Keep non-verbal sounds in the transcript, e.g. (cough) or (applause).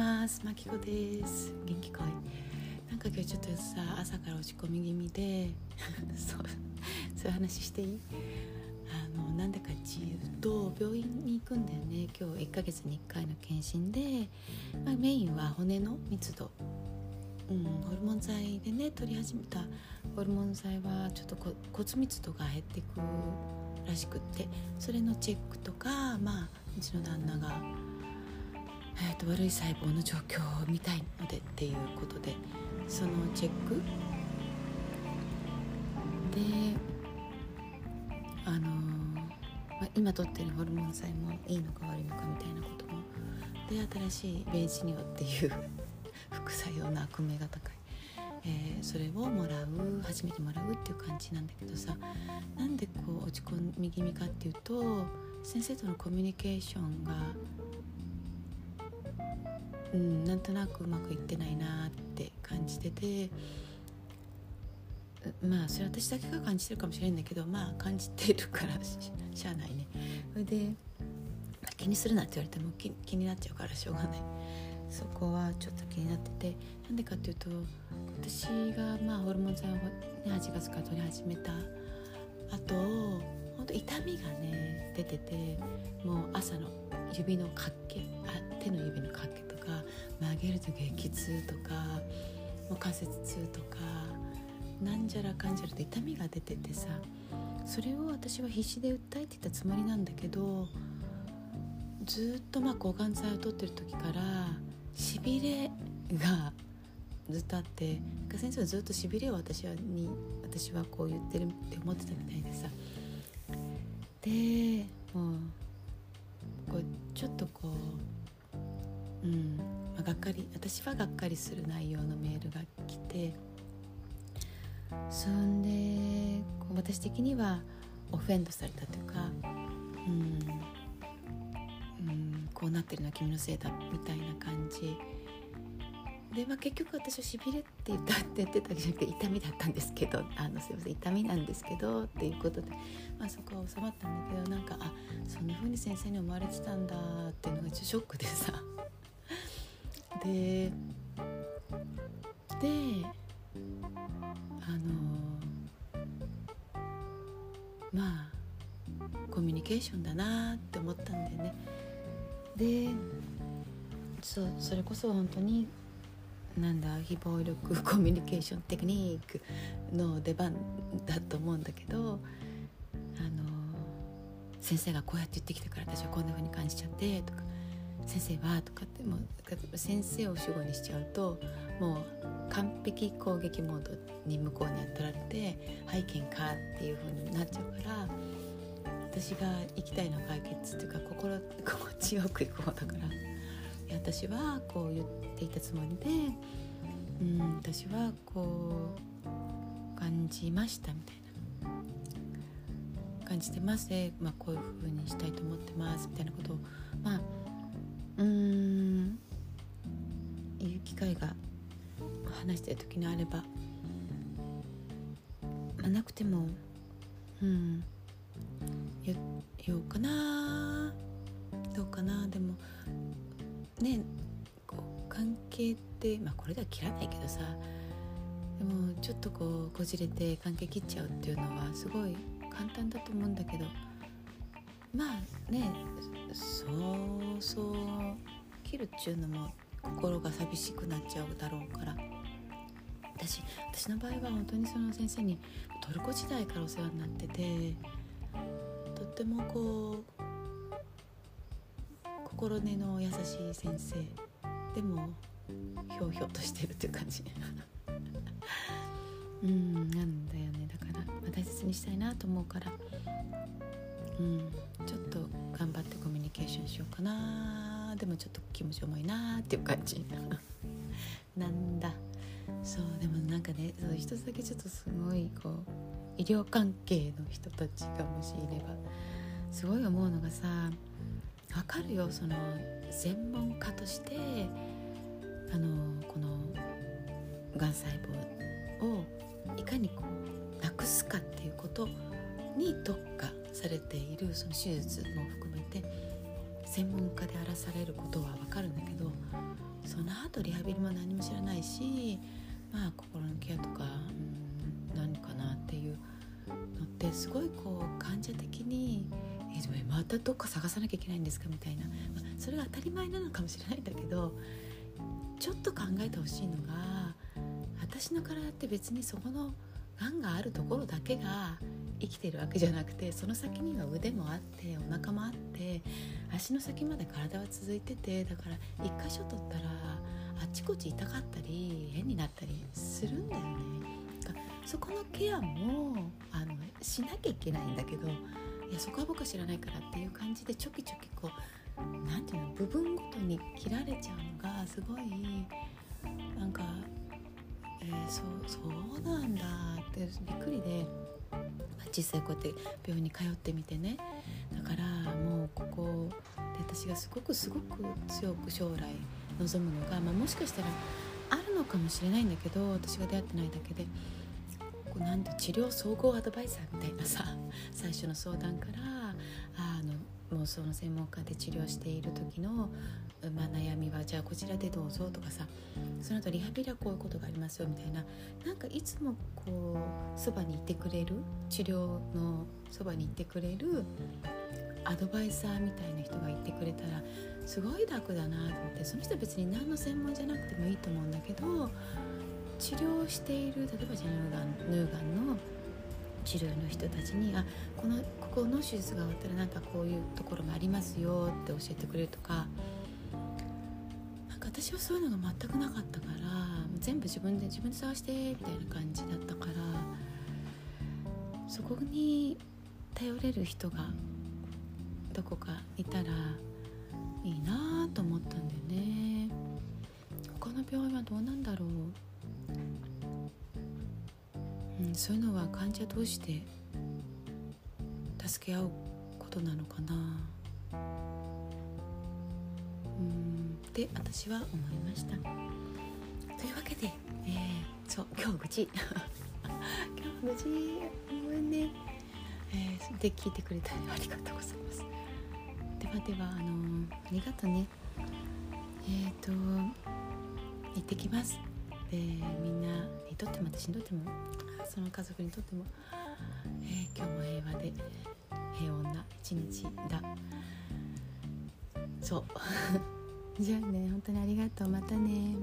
ます。まきこです。元気かい？なんか今日ちょっとさ朝から落ち込み気味で (laughs) そうそういう話していい？あのなんでかっていうと病院に行くんだよね。今日1ヶ月に1回の検診で、まあ、メインは骨の密度。うん、ホルモン剤でね取り始めた。ホルモン剤はちょっと骨密度が減ってくらしくって。それのチェックとかまあうちの旦那が、えーと、悪い細胞の状況を見たいのでっていうことでそのチェック。であのー、まあ、今取ってるホルモン剤もいいのか悪いのかみたいなこともで新しいベージニオっていう (laughs) 副作用の悪名が高い、えー、それをもらう初めてもらうっていう感じなんだけどさなんでこう落ち込み気味かっていうと先生とのコミュニケーションがうんなんとなくうまくいってないなって感じててまあそれ私だけが感じてるかもしれないんだけどまあ感じてるからしゃあないね。それで気にするなって言われても気気になっちゃうからしょうがない。そこはちょっと気になっててなんでかっていうと私がまあホルモン剤を、ね、8月から取り始めたあとほんと痛みがね出ててもう朝の指のかっけあ手の指のかっけか曲げると激痛とかもう関節痛とかなんじゃらかんじゃらと痛みが出ててさそれを私は必死で訴えてたつもりなんだけどずっとまあ抗がん剤を取ってる時からしびれがずっとあって先生はずっとしびれを私はに私はこう言ってるって思ってたみたいでさ。で私はがっかりする内容のメールが来てそんでこう私的にはオフェンドされたというかうんこうなってるのは君のせいだみたいな感じ。で、まあ、結局私はしびれって言ったって言ってたわけじゃなくて痛みだったんですけどあのすいません痛みなんですけどっていうことで、まあ、そこは収まったんだけどなんかあそんな風に先生に思われてたんだっていうのがちょっとショックでさ。でであのまあコミュニケーションだなって思ったんだよね。でそそれこそ本当になんだ非暴力 (laughs) コミュニケーションテクニックの出番だと思うんだけどあの先生がこうやって言ってきたから私はこんな風に感じちゃってとか先生はとかってもう先生を主語にしちゃうともう完璧攻撃モードに向こうにやってられて背景かっていう風になっちゃうから私が行きたいのは解決っていうか心 (laughs) 心地よく行く方だから私はこう言っていたつもりで、うん、私はこう感じましたみたいな。感じてますで、まあ、こういうふうにしたいと思ってますみたいなことをまあうーん。言う機会が話してる時にあれば、まあ、なくてもうん。言おうかなどうかなでもねこう関係ってまあこれでは切らないけどさ。でもちょっとこうこじれて関係切っちゃうっていうのはすごい簡単だと思うんだけど。まあねそうそう切るっちゅうのも心が寂しくなっちゃうだろうから。私私の場合は本当にその先生にトルコ時代からお世話になっててとってもこう心根の優しい先生でもひょうひょうとしてるっていう感じ。(laughs) うんなんだよね。だから、ま、大切にしたいなと思うから。うん。ちょっと頑張ってコミュニケーションしようかな。でもちょっと気持ち重いなっていう感じ。(laughs) なんだ。そうでもなんかねそう一つだけちょっとすごいこう医療関係の人たちがもしいればすごい思うのがさ分かるよ。その専門家としてあのこのがん細胞をいかにこうなくすかっていうことに特化されているその手術も含めて専門家であらされることは分かるんだけどその後リハビリも何も知らないしまあ心のケアとか、うん、何かなっていうのってすごいこう患者的に「えでもまたどっか探さなきゃいけないんですか?」みたいな、まあ、それが当たり前なのかもしれないんだけどちょっと考えてほしいのが私の体って別にそこのがんがあるところだけが生きてるわけじゃなくてその先には腕もあってお腹もあって足の先まで体は続いててだから一箇所取ったらあっちこっち痛かったり変になったりするんだよね。そこのケアもあのしなきゃいけないんだけどいやそこは僕は知らないからっていう感じでちょきちょきこう何て言うの部分ごとに切られちゃうのがすごいなんか、えー、そうそうなんだってびっくりで。実際こうやって病院に通ってみてね。だからもうここで私がすごくすごく強く将来望むのが、まあ、もしかしたらあるのかもしれないんだけど私が出会ってないだけでこうなんて治療総合アドバイザーみたいなさ最初の相談からあのその専門家で治療している時の、まあ、悩みはじゃあこちらでどうぞとかさその後リハビリはこういうことがありますよみたいな。なんかいつもこうそばにいてくれる治療のそばにいてくれるアドバイザーみたいな人がいてくれたらすごい楽だなと思って。その人は別に何の専門じゃなくてもいいと思うんだけど治療している例えばじゃあ乳がん乳がんの治療の人たちにあこのここの手術が終わったらなんかこういうところもありますよって教えてくれるとか。なんか私はそういうのが全くなかったから全部自分で自分で探してみたいな感じだったからそこに頼れる人がどこかいたらいいなと思ったんだよね。他の病院はどうなんだろう、そういうのは患者同士で助け合うことなのかな。うんって私は思いました。というわけで、えー、そう今日無事。(laughs) 今日無事。ごめんね、えー、で聞いてくれたありがとうございます。ではではあのー、ありがとうね。えっ、ー、と行ってきます。でみんなにとっても私にとってもその家族にとっても、えー、今日も平和で平穏な一日だ。そう。(laughs) じゃあね本当にありがとう。またね。